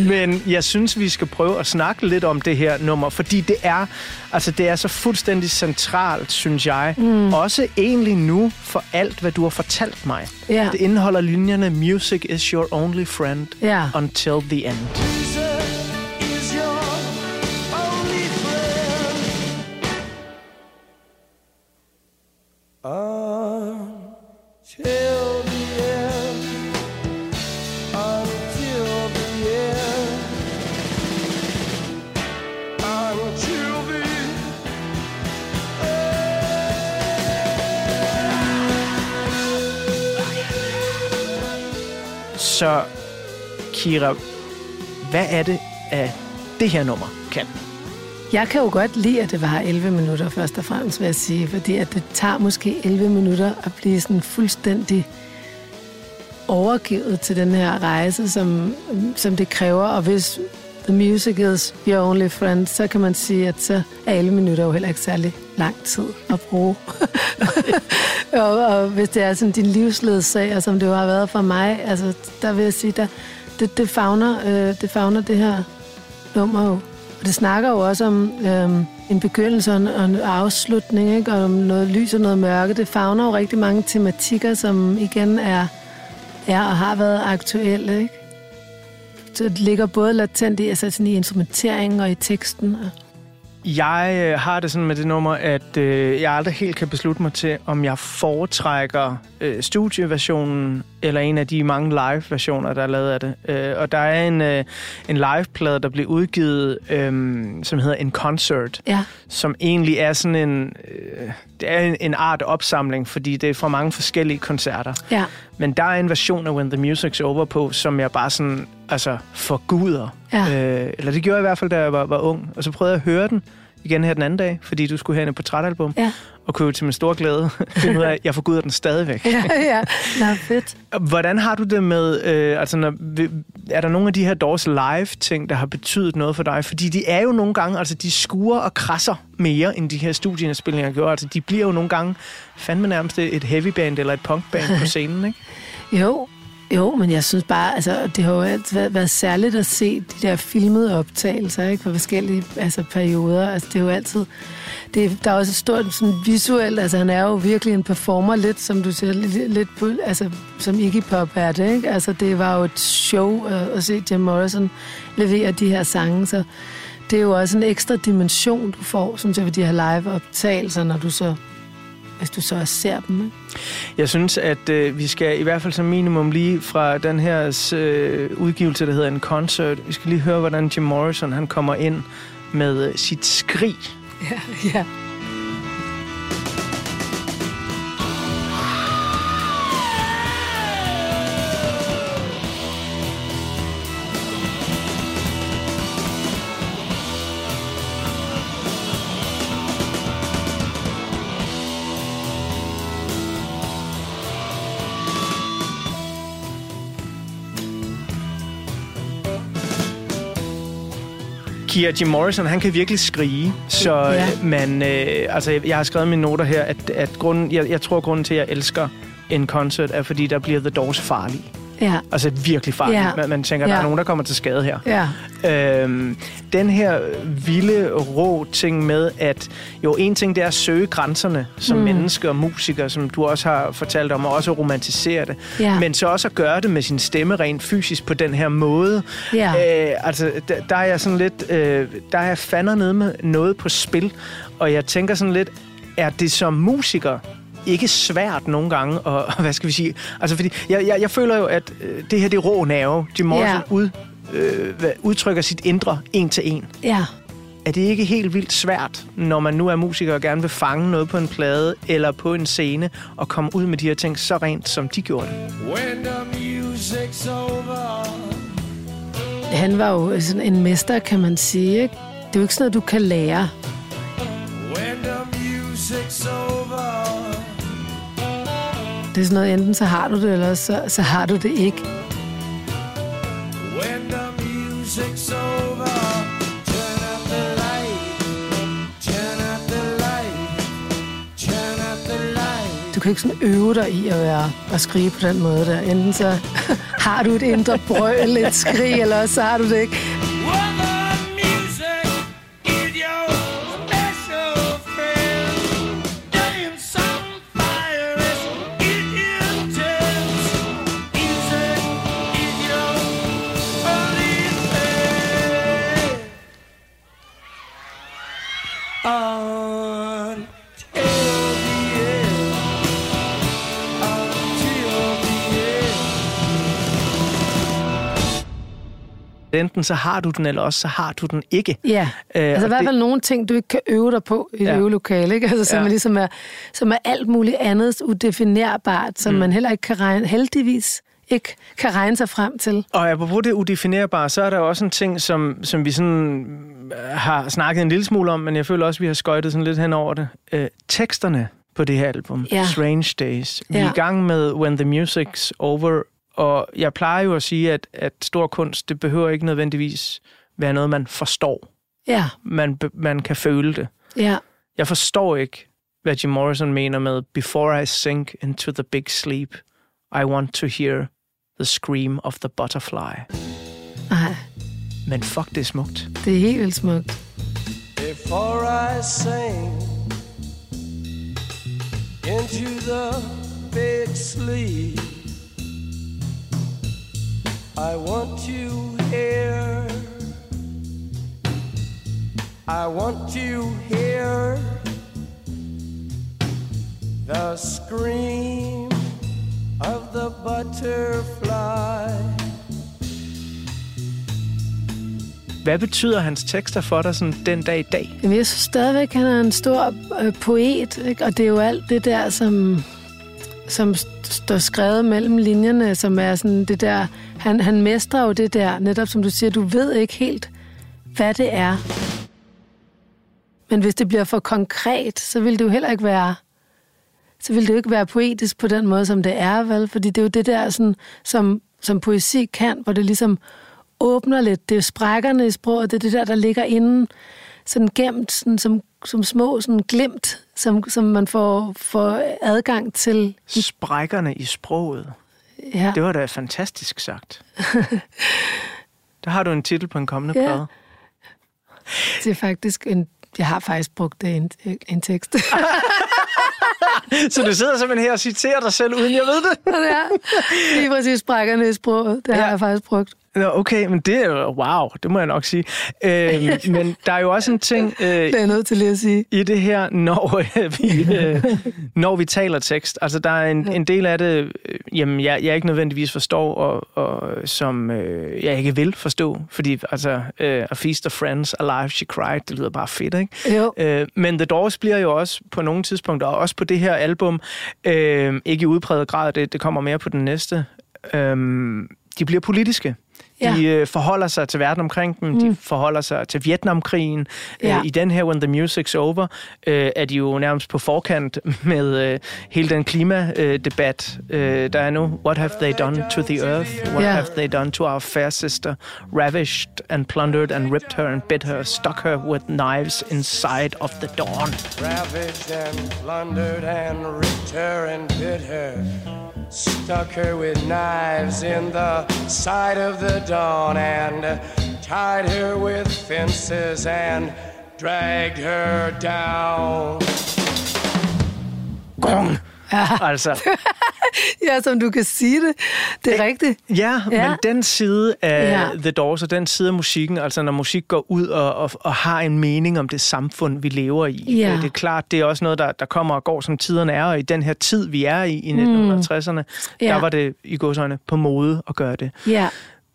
Men jeg synes, vi skal prøve at snakke lidt om det her nummer, fordi det er, altså, det er så fuldstændig centralt, synes jeg. Mm. Også egentlig nu for alt, hvad du har fortalt mig. Ja. Det indeholder linjerne Music is your only friend Ja. until the end. Until the end. Until the end. Until the Så, Kira, hvad er det at det her nummer kan? Jeg kan jo godt lide, at det var 11 minutter først og fremmest, vil jeg sige, fordi at det tager måske 11 minutter at blive sådan fuldstændig overgivet til den her rejse, som, som det kræver. Og hvis the music is your only friend, så kan man sige, at så er 11 minutter jo heller ikke særlig lang tid at bruge. <laughs> og, og hvis det er sådan din livsledsager, som det jo har været for mig, altså der vil jeg sige, der, det, det, fagner, øh, det fagner det her nummer jo. Det snakker jo også om øhm, en begyndelse og en, og en afslutning, ikke? og om noget lys og noget mørke. Det fagner jo rigtig mange tematikker, som igen er, er og har været aktuelle. Ikke? Så det ligger både latent i, altså sådan i instrumenteringen og i teksten. Og, jeg øh, har det sådan med det nummer, at øh, jeg aldrig helt kan beslutte mig til, om jeg foretrækker øh, studieversionen eller en af de mange live-versioner, der er lavet af det. Øh, og der er en, øh, en live-plade, der blev udgivet, øh, som hedder En Concert, Ja. som egentlig er sådan en, øh, det er en, en art opsamling, fordi det er fra mange forskellige koncerter. Ja. Men der er en version af When the Music's Over på, som jeg bare sådan, altså, forguder. Ja. Øh, eller det gjorde jeg i hvert fald, da jeg var, var ung. Og så prøvede jeg at høre den igen her den anden dag, fordi du skulle have en portrætalbum. Ja. Og kunne til min store glæde <laughs> finde ud af, at jeg forguder den stadigvæk. Ja, ja. Nå, fedt. Hvordan har du det med, øh, altså når, er der nogle af de her Doors live-ting, der har betydet noget for dig? Fordi de er jo nogle gange, altså de skuer og krasser mere, end de her studieindspilninger gjorde. Altså de bliver jo nogle gange fandme nærmest et heavyband eller et punkband på <laughs> scenen, ikke? Jo, jo, men jeg synes bare, altså, det har jo altid været, været særligt at se de der filmede optagelser, ikke, fra forskellige altså, perioder. Altså, det er jo altid... Det, er- der er også et stort sådan, visuelt, altså han er jo virkelig en performer, lidt som du siger, lidt, lidt på, altså som Iggy Pop er det, ikke? Altså det var jo et show at, at se Jim Morrison levere de her sange, så det er jo også en ekstra dimension, du får, synes jeg, ved de her live-optagelser, når du så, hvis du så også ser dem, ikke? Jeg synes, at øh, vi skal i hvert fald som minimum lige fra den her øh, udgivelse, der hedder en concert, vi skal lige høre, hvordan Jim Morrison han kommer ind med øh, sit skrig. Ja, ja. Kia Jim Morrison, han kan virkelig skrige, så Ja. ja. man, øh, altså jeg, har skrevet mine noter her, at, at grunden, jeg, jeg tror, grunden til, at jeg elsker en concert, er fordi der bliver The Doors farlig. Ja, Altså virkelig farlig. Ja. Man, man tænker, der Ja. er nogen, der kommer til skade her. ja. Øhm, den her vilde, rå ting med, at jo, en ting det er at søge grænserne som mm. mennesker og musikere, som du også har fortalt om, og også at romantisere det. Ja. Men så også at gøre det med sin stemme rent fysisk på den her måde. Ja. Øh, altså, der, der er jeg sådan lidt, øh, der er jeg fandme med noget på spil, og jeg tænker sådan lidt, er det som musiker ikke svært nogle gange, og <laughs> hvad skal vi sige, altså fordi, jeg, jeg, jeg føler jo, at øh, det her det er rå nerve, Jim Morrison Ja. ud, øh, udtrykker sit indre en til en. Ja, Er det ikke helt vildt svært, når man nu er musiker og gerne vil fange noget på en plade eller på en scene, og komme ud med de her ting så rent, som de gjorde det? When the music's over, han var jo sådan en mester, kan man sige. Ikke? Det er jo ikke sådan noget, du kan lære. when the music's over, Det er sådan noget, enten så har du det, eller så, så har du det ikke. when the music's over, turn up the light, turn up the light, turn up the light. Du kan ikke sådan øve dig i at, være, at skrige på den måde der. Enten så <laughs> har du et indre brøl, et skrig, eller så har du det ikke. Enten så har du den, eller også så har du den ikke. Ja, Øh, altså i hvert det- fald nogle ting, du ikke kan øve dig på i Ja. øvelokale, ikke? Altså, som, Ja. er ligesom er, som er alt muligt andet udefinerbart, som mm. man heller ikke kan regne, heldigvis ikke kan regne sig frem til. Og apropos det udefinerbare, så er der også en ting, som, som vi sådan øh, har snakket en lille smule om, men jeg føler også, at vi har skøjtet sådan lidt hen over det. Øh, teksterne på det her album, Ja. Strange Days. Vi er Ja. i gang med When the Music's Over, og jeg plejer jo at sige, at, at stor kunst, det behøver ikke nødvendigvis være noget, man forstår. Ja, Man, man kan føle det. ja, Jeg forstår ikke, hvad Jim Morrison mener med Before I sink into the big sleep, I want to hear the scream of the butterfly. nej, Men fuck, det er smukt. det er helt vildt smukt. Before I sink into the big sleep, I want to hear I want to hear the scream of the butterfly. Hvad betyder hans tekster for dig sådan den dag i dag? Jamen, jeg synes stadigvæk, han er en stor øh, poet, ikke? og det er jo alt det der, som, som st- står skrevet mellem linjerne, som er sådan det der... Han, han mestrer jo det der, netop som du siger, du ved ikke helt, hvad det er. Men hvis det bliver for konkret, så vil det jo heller ikke være så vil det jo ikke være poetisk på den måde, som det er, vel? Fordi det er jo det der, sådan, som, som poesi kan, hvor det ligesom åbner lidt. Det er jo sprækkerne i sproget, det er det der, der ligger inden, sådan gemt, sådan, som, som små sådan glimt, som, som man får, får adgang til. Sprækkerne i sproget. Ja. Det var da fantastisk sagt. <laughs> Der har du en titel på en kommende Ja. plade. Det er faktisk en... Jeg har faktisk brugt det i en, en tekst. <laughs> Så du sidder simpelthen her og citerer dig selv, uden jeg ved det? Det er lige præcis sprækkerne i sproget. Det har Ja. jeg faktisk brugt. Nå, okay, men det er jo, wow, det må jeg nok sige. Øh, <laughs> men der er jo også en ting øh, Det er jeg nødt til lige at sige. i det her, når, øh, <laughs> vi, øh, når vi taler tekst. Altså, der er en, en del af det, øh, jamen, jeg, jeg ikke nødvendigvis forstår, og, og som øh, jeg ikke vil forstå. Fordi, altså, øh, A Feast of Friends, Alive She Cried, det lyder bare fedt, ikke? Jo. Øh, men The Doors bliver jo også på nogle tidspunkter, og også på det her album, øh, ikke i udpræget grad, det, det kommer mere på den næste, øh, de bliver politiske. De Ja. øh, forholder sig til verden omkring dem, mm. de forholder sig til Vietnamkrigen. Ja. Øh, I den her When the Music's Over øh, er de jo nærmest på forkant med øh, hele den klimadebat, øh, der er nu. What have they done to the earth? What Ja. have they done to our fair sister? Ravished and plundered and ripped her and bit her, stuck her with knives inside of the dawn. Ravaged and plundered and ripped her and bit her. Stuck her with knives in the side of the dawn and tied her with fences and dragged her down. Gong! <laughs> Altså, Ja, som du kan sige det. Det er rigtigt. Ja, Ja. men den side af Ja. ja. The Doors og den side af musikken, altså når musik går ud og, og, og har en mening om det samfund, vi lever i. Ja. øh, Det er klart, det er også noget, der, der kommer og går, som tiderne er, og i den her tid, vi er i, i 1960'erne, Mm. Ja. der var det i godsøjne på mode at gøre det. Ja.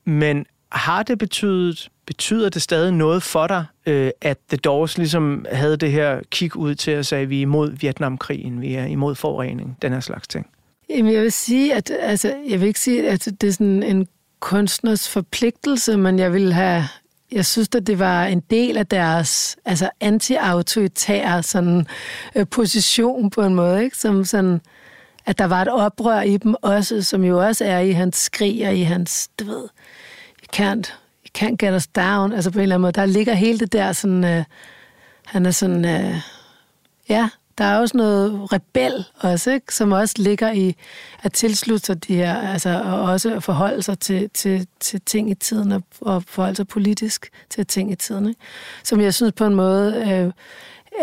Men har det betydet, betyder det stadig noget for dig, øh, at The Doors ligesom havde det her kig ud til at sige, at vi er imod Vietnamkrigen, vi er imod forurening, den her slags ting? Jamen, jeg vil sige, at altså, jeg vil ikke sige, at det er sådan en kunstners forpligtelse, men jeg vil have, jeg synes, at det var en del af deres altså anti-autoritære sådan, øh, position på en måde, ikke? Som sådan, at der var et oprør i dem også, som jo også er i hans skrig og i hans, du ved, you can't, can't get us down, altså på en eller anden måde. Der ligger hele det der sådan, øh, han er sådan, øh, ja, der er også noget rebel også, ikke? som også ligger i at tilslutte sig de her, altså og også at forholde sig til, til, til ting i tiden og, og forholde sig politisk til ting i tiden. Ikke? Som jeg synes på en måde øh,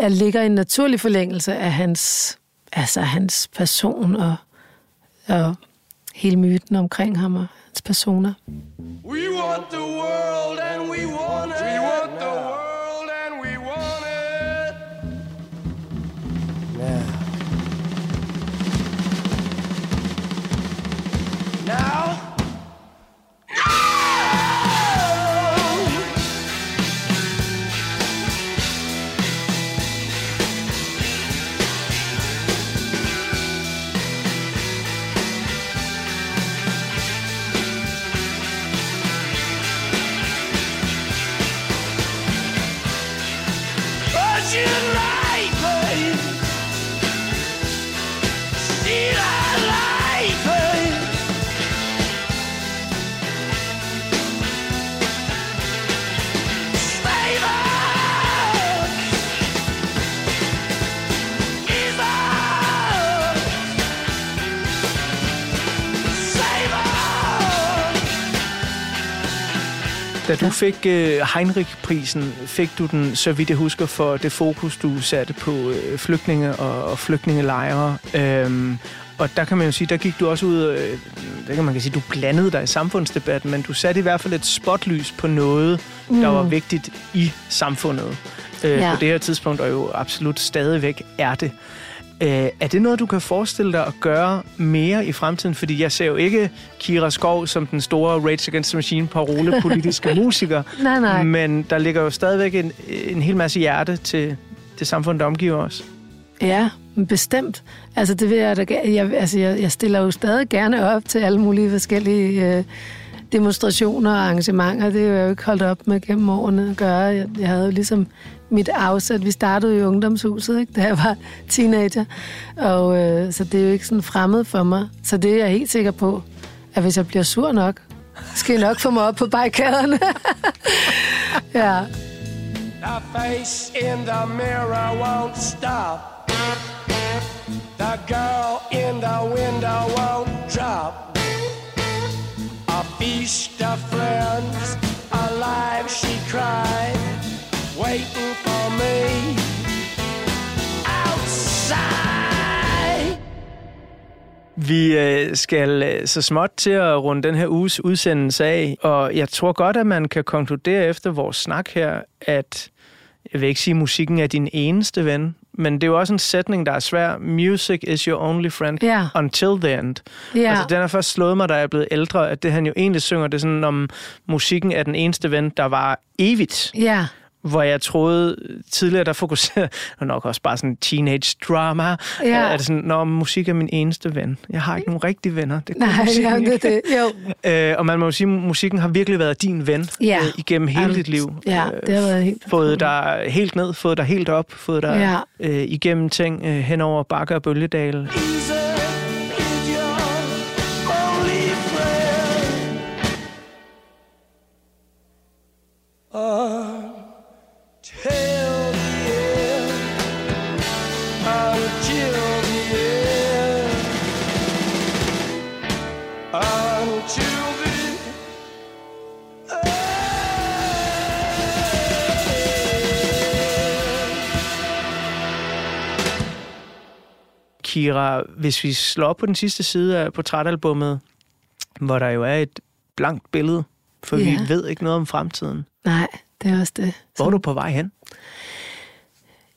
er, ligger i en naturlig forlængelse af hans, altså hans person og, og hele myten omkring ham og hans personer. We want the world and we want it. We want the Da du fik uh, Heinrich-prisen, fik du den, så vidt jeg husker, for det fokus, du satte på uh, flygtninge og, og flygtningelejre. Øhm, og der kan man jo sige, der gik du også ud, øh, der kan man kan sige, du blandede dig i samfundsdebatten, men du satte i hvert fald et spotlys på noget, mm. der var vigtigt i samfundet. øh, Ja. på det her tidspunkt, og jo absolut stadigvæk er det. Øh, er det noget, du kan forestille dig at gøre mere i fremtiden? Fordi jeg ser jo ikke Kira Skov som den store Rage Against the Machine parolepolitiske <laughs> musiker, Nej, nej. men der ligger jo stadigvæk en, en hel masse hjerte til det samfund, der omgiver os. Ja, bestemt. Altså, det vil jeg da jeg, altså, jeg, jeg stiller jo stadig gerne op til alle mulige forskellige øh, demonstrationer og arrangementer. Det er jeg jo ikke holdt op med gennem årene at gøre. Jeg, jeg havde jo ligesom mit afsæt. Vi startede i ungdomshuset, ikke, da jeg var teenager. Og, øh, så det er jo ikke sådan fremmed for mig. Så det er jeg helt sikker på, at hvis jeg bliver sur nok, skal jeg nok få mig op på barrikaderne. <laughs> ja. The face in the mirror won't stop. The girl in the window won't drop. A feast of friends, alive she cried, waiting for me outside. Vi øh, skal øh, så småt til at runde den her uges udsendelse af, og jeg tror godt, at man kan konkludere efter vores snak her, at jeg vil ikke sige, at musikken er din eneste ven, men det er jo også en sætning, der er svær. Music is your only friend Ja. until the end. Ja. Altså, den har først slået mig, da jeg er blevet ældre, at det han jo egentlig synger, det er sådan, om musikken er den eneste ven, der var evigt. Ja. Hvor jeg troede tidligere, der fokuserede, <laughs> og nok også bare sådan teenage drama, Ja. at det sådan, når musik er min eneste ven. Jeg har ikke nogen rigtige venner. Det er Nej, musik, ja, det er det. Jo. <laughs> Øh, og man må jo sige, at musikken har virkelig været din ven Ja. øh, igennem hele Jamen, dit liv. Ja, Øh, det har været helt... Fået dig helt ned, fået dig helt op, fået dig Ja. øh, igennem ting øh, hen over bakker og bølgedale. Easy Kira, hvis vi slår op på den sidste side af portrætalbummet, hvor der jo er et blankt billede, for Ja. vi ved ikke noget om fremtiden. Nej, det er også det. Hvor er du på vej hen?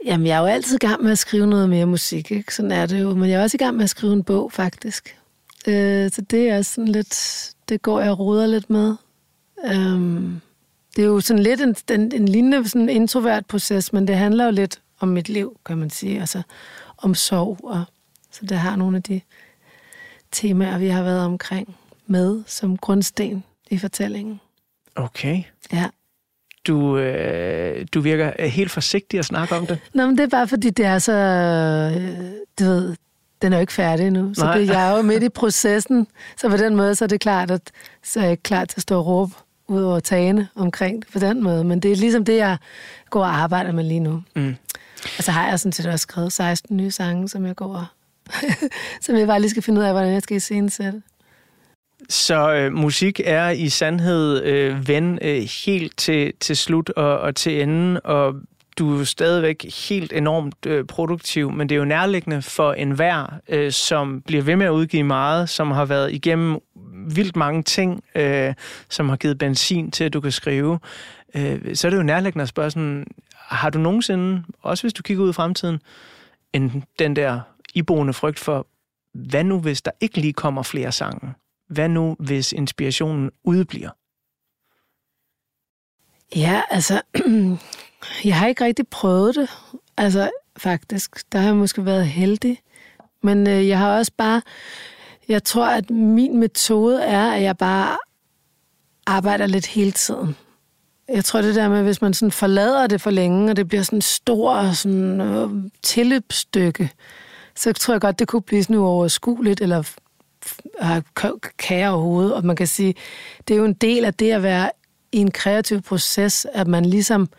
Jamen, jeg er jo altid i gang med at skrive noget mere musik, ikke? Sådan er det jo. Men jeg er også i gang med at skrive en bog, faktisk. Øh, så det er sådan lidt... Det går jeg og roder lidt med. Øhm, det er jo sådan lidt en, en, en lignende sådan introvert proces, men det handler jo lidt om mit liv, kan man sige. Altså om sorg. Og, så det har nogle af de temaer, vi har været omkring med som grundsten i fortællingen. Okay. Ja. Du, øh, du virker helt forsigtig at snakke om det. Nå, men det er bare fordi, det er så... Øh, du ved, den er jo ikke færdig endnu. Så Nej. det, jeg er jo midt i <laughs> processen. Så på den måde, så er det klart, at så er jeg ikke klar til at stå og råbe ud over tagene omkring det på den måde. Men det er ligesom det, jeg går og arbejder med lige nu. Mm. Og så har jeg sådan set også skrevet 16 nye sange, som jeg går og... <laughs> som jeg bare lige skal finde ud af, hvordan jeg skal iscenesætte. Så øh, musik er i sandhed øh, ven øh, helt til, til slut og, og til enden, og du er stadigvæk helt enormt øh, produktiv, men det er jo nærliggende for enhver, øh, som bliver ved med at udgive meget, som har været igennem vildt mange ting, øh, som har givet benzin til, at du kan skrive. Øh, så er det jo nærliggende at spørge sådan, har du nogensinde, også hvis du kigger ud i fremtiden, en, den der iboende frygt for, hvad nu hvis der ikke lige kommer flere sange? Hvad nu, hvis inspirationen udebliver? Ja, altså, <clears throat> jeg har ikke rigtig prøvet det. Altså, faktisk. Der har jeg måske været heldig. Men øh, jeg har også bare... Jeg tror, at min metode er, at jeg bare arbejder lidt hele tiden. Jeg tror, det der med, hvis man sådan forlader det for længe, og det bliver sådan en stor sådan, øh, tilløbsstykke, så tror jeg godt, det kunne blive sådan uoverskueligt, eller f- f- have over. Og man kan sige, det er jo en del af det at være i en kreativ proces, at man ligesom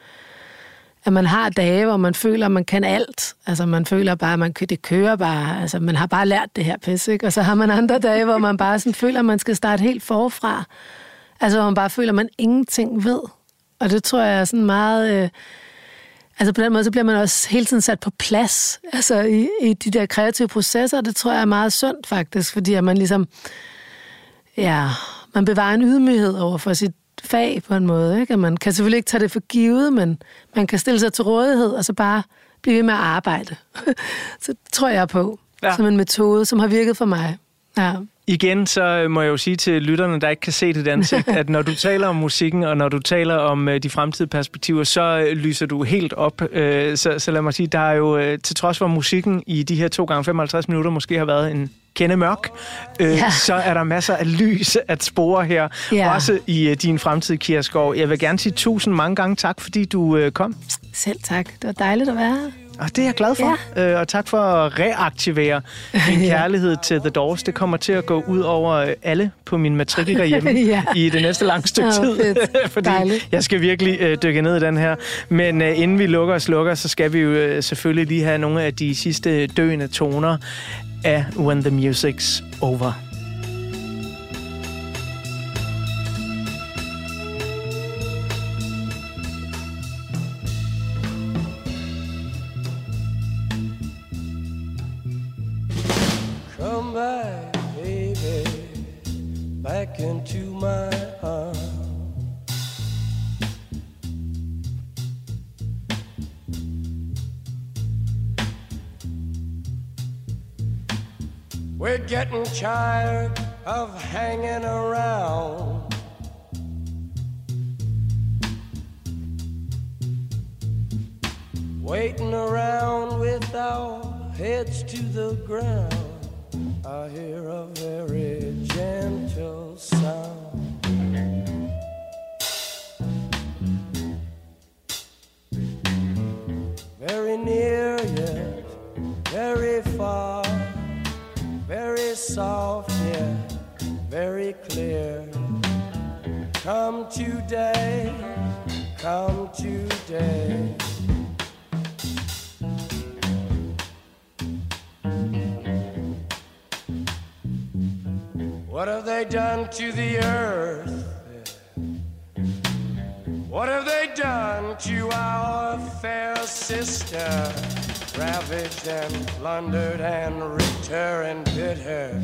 at man har dage, hvor man føler, at man kan alt. Altså, man føler bare, at man, det kører bare. Altså, man har bare lært det her pis, ikke? Og så har man andre dage, hvor man bare sådan føler, at man skal starte helt forfra. Altså, hvor man bare føler, at man ingenting ved. Og det tror jeg er sådan meget... Øh, altså, på den måde, så bliver man også hele tiden sat på plads. Altså, i, i de der kreative processer, det tror jeg er meget sundt, faktisk. Fordi at man ligesom... Ja, man bevarer en ydmyghed over for sit fag på en måde. Ikke? Og man kan selvfølgelig ikke tage det for givet, men man kan stille sig til rådighed, og så bare blive ved med at arbejde. <laughs> så tror jeg på, ja. som en metode, som har virket for mig. Ja. Igen, så må jeg jo sige til lytterne, der ikke kan se dit ansigt, <laughs> at når du taler om musikken, og når du taler om øh, de fremtidige perspektiver, så øh, lyser du helt op. Øh, så, så lad mig sige, der er jo, øh, til trods for musikken i de her 2 gange 55 minutter, måske har været en kende mørk, øh, ja. Så er der masser af lys at spore her, Ja. også i øh, din fremtid, Kira Skov. Jeg vil gerne sige tusind mange gange tak, fordi du øh, kom. Selv tak. Det var dejligt at være her. Og det er jeg glad for. Ja. Øh, og tak for at reaktivere din <laughs> kærlighed til The Doors. Det kommer til at gå ud over øh, alle på min matrikel derhjemme <laughs> Ja. i det næste lange stykke Åh, tid. <laughs> Fordi Dejligt. jeg skal virkelig øh, dykke ned i den her. Men øh, inden vi lukker og slukker, så skal vi jo øh, selvfølgelig lige have nogle af de sidste døende toner af When the Music's Over. My. We're getting tired of hanging around. Waiting around with our heads to the ground. I hear a very gentle sound. Very near yet very far, very soft yet very clear. Come today, come today. What have they done to the earth? What have they done to our fair sister? Ravaged and plundered and ripped her and bit her.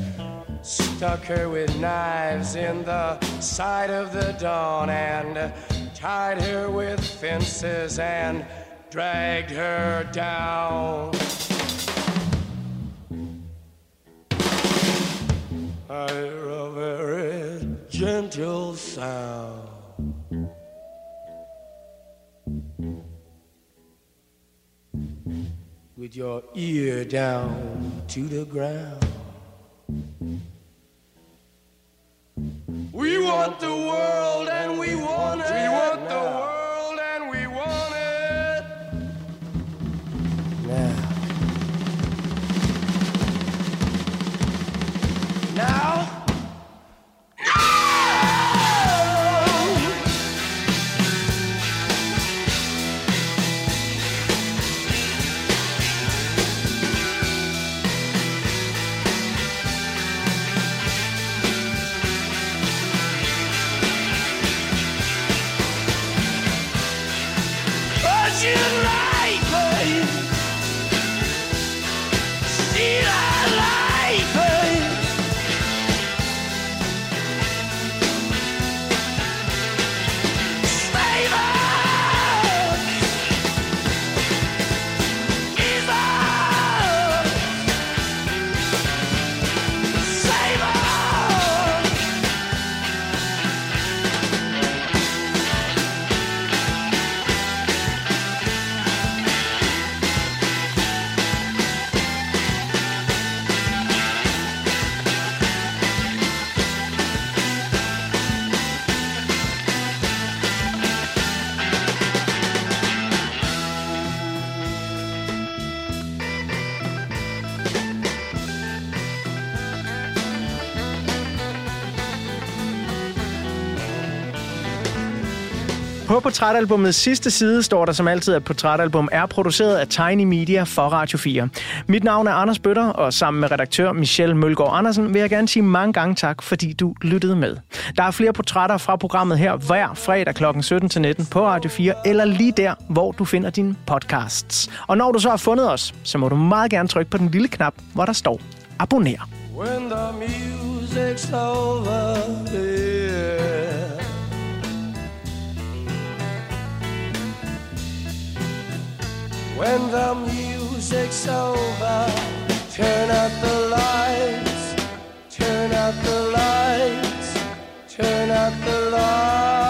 Stuck her with knives in the side of the dawn and tied her with fences and dragged her down. I hear a very gentle sound. With your ear down to the ground. We want the world and we want it. We want the world and we want it. Now. Now. Portrætalbumets sidste side står der som altid, at portrætalbum er produceret af Tiny Media for Radio 4. Mit navn er Anders Bøtter, og sammen med redaktør Michelle Mølgaard Andersen vil jeg gerne sige mange gange tak, fordi du lyttede med. Der er flere portrætter fra programmet her hver fredag kl. 17-19 på Radio 4, eller lige der, hvor du finder dine podcasts. Og når du så har fundet os, så må du meget gerne trykke på den lille knap, hvor der står abonner. When the music's over, yeah. When the music's over, turn out the lights, turn out the lights, turn out the lights.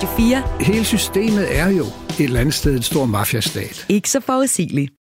Radio 4. Hele systemet er jo et eller andet sted en stor mafiastat. Ikke så forudsigeligt.